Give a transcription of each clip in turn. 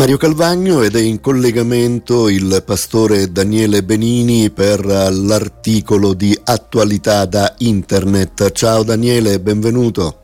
Mario Calvagno ed è in collegamento il pastore Daniele Benini per l'articolo di attualità da internet. Ciao Daniele, benvenuto.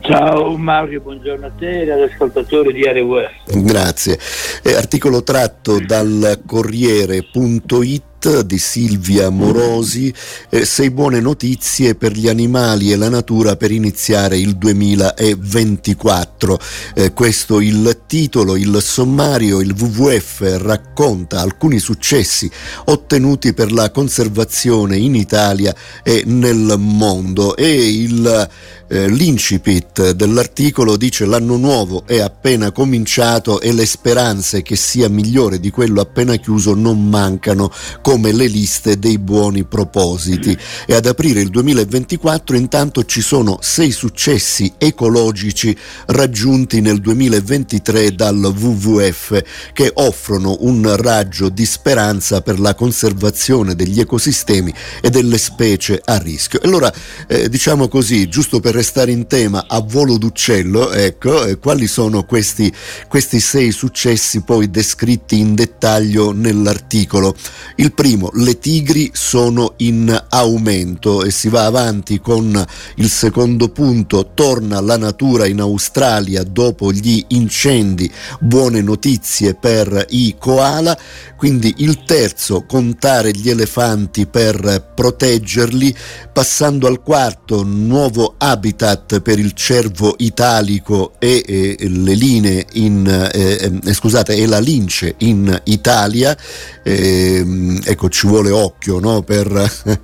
Ciao Mario, buongiorno a te e agli ascoltatori di RWF. Grazie. Eh, articolo tratto dal Corriere.it di Silvia Morosi, eh, sei buone notizie per gli animali e la natura per iniziare il 2024. Eh, questo il titolo, il sommario, il WWF racconta alcuni successi ottenuti per la conservazione in Italia e nel mondo e il eh, l'incipit dell'articolo dice l'anno nuovo è appena cominciato e le speranze che sia migliore di quello appena chiuso non mancano come le liste dei buoni propositi e ad aprire il 2024 intanto ci sono sei successi ecologici raggiunti nel 2023 dal WWF che offrono un raggio di speranza per la conservazione degli ecosistemi e delle specie a rischio. Allora eh, diciamo così, giusto per restare in tema a volo d'uccello, ecco, quali sono questi, questi sei successi poi descritti in dettaglio nell'articolo? Il primo, le tigri sono in aumento e si va avanti con il secondo punto, torna la natura in Australia dopo gli incendi, buone notizie per i koala, quindi il terzo, contare gli elefanti per proteggerli, passando al quarto, nuovo habitat habitat per il cervo italico e eh, le linee in eh, eh, scusate e la lince in Italia ehm, ecco ci vuole occhio no? per,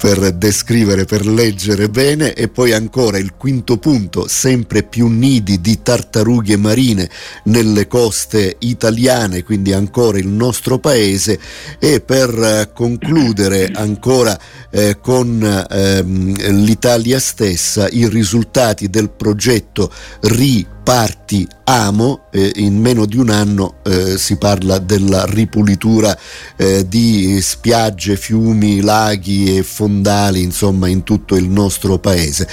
per descrivere per leggere bene e poi ancora il quinto punto sempre più nidi di tartarughe marine nelle coste italiane quindi ancora il nostro paese e per concludere ancora eh, con ehm, l'Italia stessa i risultati del progetto RI parti amo, eh, in meno di un anno eh, si parla della ripulitura eh, di spiagge, fiumi, laghi e fondali, insomma, in tutto il nostro paese.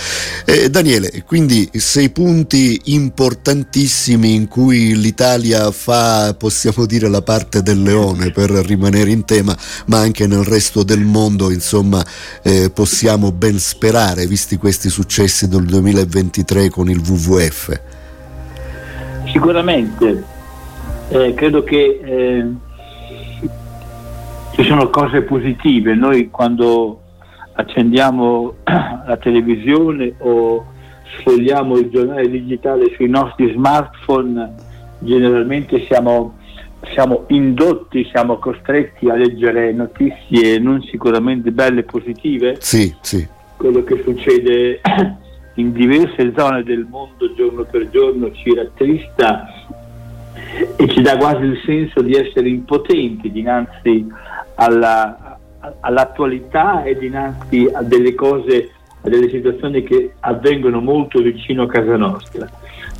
Eh, Daniele, quindi sei punti importantissimi in cui l'Italia fa, possiamo dire, la parte del leone per rimanere in tema, ma anche nel resto del mondo, insomma, eh, possiamo ben sperare, visti questi successi del 2023 con il WWF. Sicuramente, eh, credo che eh, ci sono cose positive. Noi quando accendiamo la televisione o sfogliamo il giornale digitale sui nostri smartphone, generalmente siamo, siamo indotti, siamo costretti a leggere notizie non sicuramente belle e positive. Sì, sì. Quello che succede in diverse zone del mondo giorno per giorno ci rattrista e ci dà quasi il senso di essere impotenti dinanzi alla, all'attualità e dinanzi a delle cose, a delle situazioni che avvengono molto vicino a casa nostra.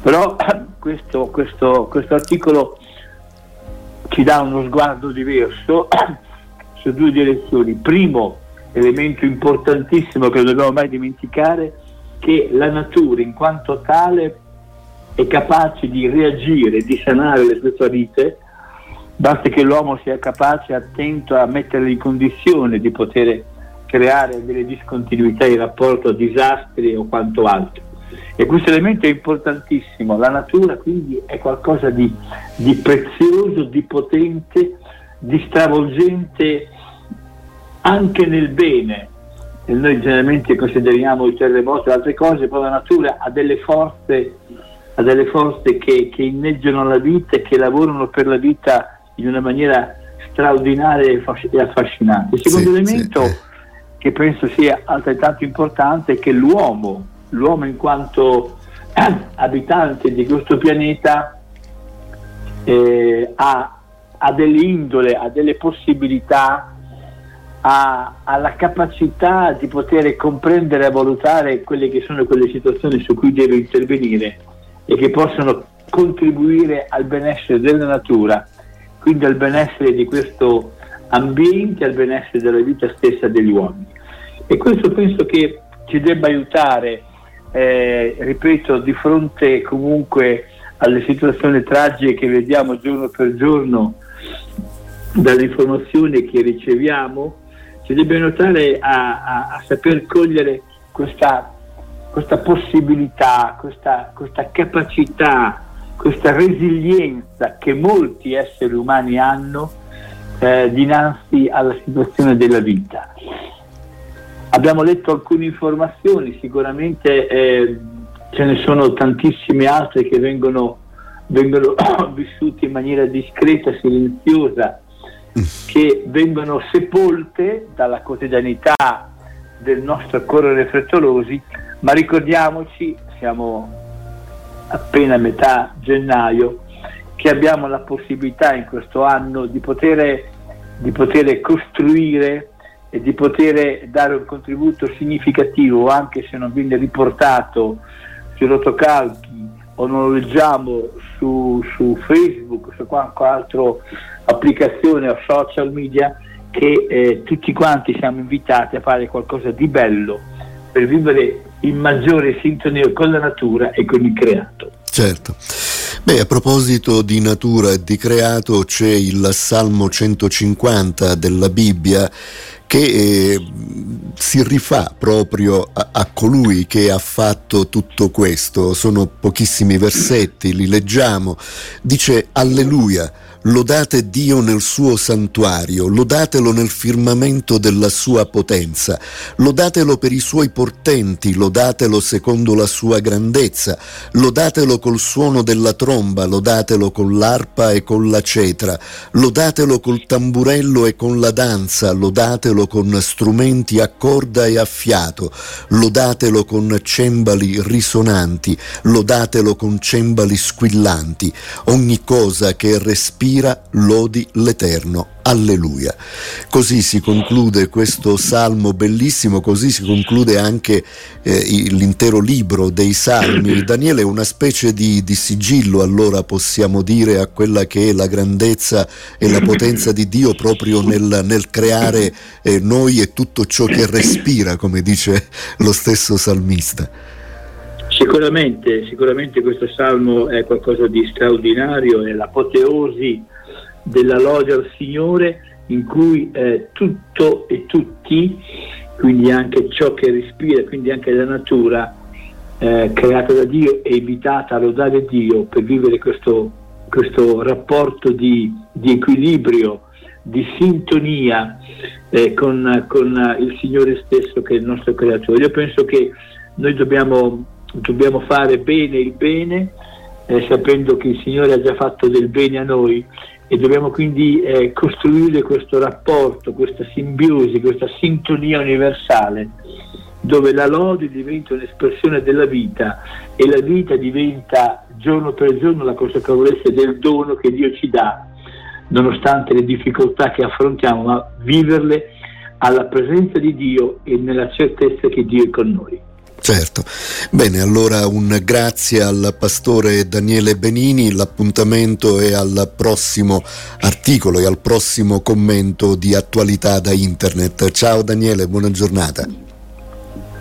Però questo, questo, questo articolo ci dà uno sguardo diverso su due direzioni. Primo elemento importantissimo che non dobbiamo mai dimenticare che la natura in quanto tale è capace di reagire, di sanare le sue ferite, basta che l'uomo sia capace, attento a metterle in condizione di poter creare delle discontinuità in rapporto a disastri o quanto altro. E questo elemento è importantissimo, la natura quindi è qualcosa di, di prezioso, di potente, di stravolgente anche nel bene, noi generalmente consideriamo i terremoti e altre cose, però la natura ha delle forze, ha delle forze che, che, inneggiano la vita e che lavorano per la vita in una maniera straordinaria e affascinante. Il secondo sì, elemento sì. che penso sia altrettanto importante è che l'uomo, l'uomo in quanto abitante di questo pianeta, eh, ha, ha delle indole, ha delle possibilità ha, ha, la capacità di poter comprendere e valutare quelle che sono quelle situazioni su cui deve intervenire e che possono contribuire al benessere della natura, quindi al benessere di questo ambiente, al benessere della vita stessa degli uomini. E questo penso che ci debba aiutare, eh, ripeto, di fronte comunque alle situazioni tragiche che vediamo giorno per giorno dalle informazioni che riceviamo, si deve notare a, a, a saper cogliere questa, questa possibilità, questa, questa capacità, questa resilienza che molti esseri umani hanno eh, dinanzi alla situazione della vita. Abbiamo letto alcune informazioni, sicuramente eh, ce ne sono tantissime altre che vengono, vengono vissute in maniera discreta, silenziosa, che vengono sepolte dalla quotidianità del nostro correre frettolosi, ma ricordiamoci, siamo appena a metà gennaio, che abbiamo la possibilità in questo anno di poter, di poter costruire e di poter dare un contributo significativo, anche se non viene riportato sui rotocalchi o non lo leggiamo su, su Facebook, su qualche altra applicazione o social media, che eh, tutti quanti siamo invitati a fare qualcosa di bello per vivere in maggiore sintonia con la natura e con il creato. Certo. Beh, a proposito di natura e di creato c'è il Salmo 150 della Bibbia che eh, si rifà proprio a, a, colui che ha fatto tutto questo. Sono pochissimi versetti, li leggiamo. Dice Alleluia Lodate Dio nel suo santuario, lodatelo nel firmamento della sua potenza, lodatelo per i suoi portenti, lodatelo secondo la sua grandezza, lodatelo col suono della tromba, lodatelo con l'arpa e con la cetra, lodatelo col tamburello e con la danza, lodatelo con strumenti a corda e a fiato, lodatelo con cembali risonanti, lodatelo con cembali squillanti, ogni cosa che respira, lodi l'Eterno. Alleluia. Così si conclude questo salmo bellissimo, così si conclude anche eh, l'intero libro dei salmi. Daniele è una specie di, di, sigillo, allora possiamo dire, a quella che è la grandezza e la potenza di Dio proprio nel, nel creare eh, noi e tutto ciò che respira, come dice lo stesso salmista. Sicuramente, sicuramente questo salmo è qualcosa di straordinario, è l'apoteosi della lode al Signore in cui eh, tutto e tutti, quindi anche ciò che respira, quindi anche la natura eh, creata da Dio, è invitata a lodare Dio per vivere questo, questo rapporto di, di, equilibrio, di sintonia eh, con, con il Signore stesso che è il nostro creatore. Io penso che noi dobbiamo dobbiamo fare bene il bene eh, sapendo che il Signore ha già fatto del bene a noi e dobbiamo quindi eh, costruire questo rapporto, questa simbiosi, questa sintonia universale dove la lode diventa un'espressione della vita e la vita diventa giorno per giorno la consapevolezza del dono che Dio ci dà, nonostante le difficoltà che affrontiamo, ma viverle alla presenza di Dio e nella certezza che Dio è con noi. Certo. Bene, allora un grazie al pastore Daniele Benini, l'appuntamento è al prossimo articolo e al prossimo commento di attualità da internet. Ciao Daniele, buona giornata.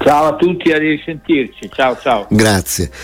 Ciao a tutti, a risentirci. Ciao ciao. Grazie.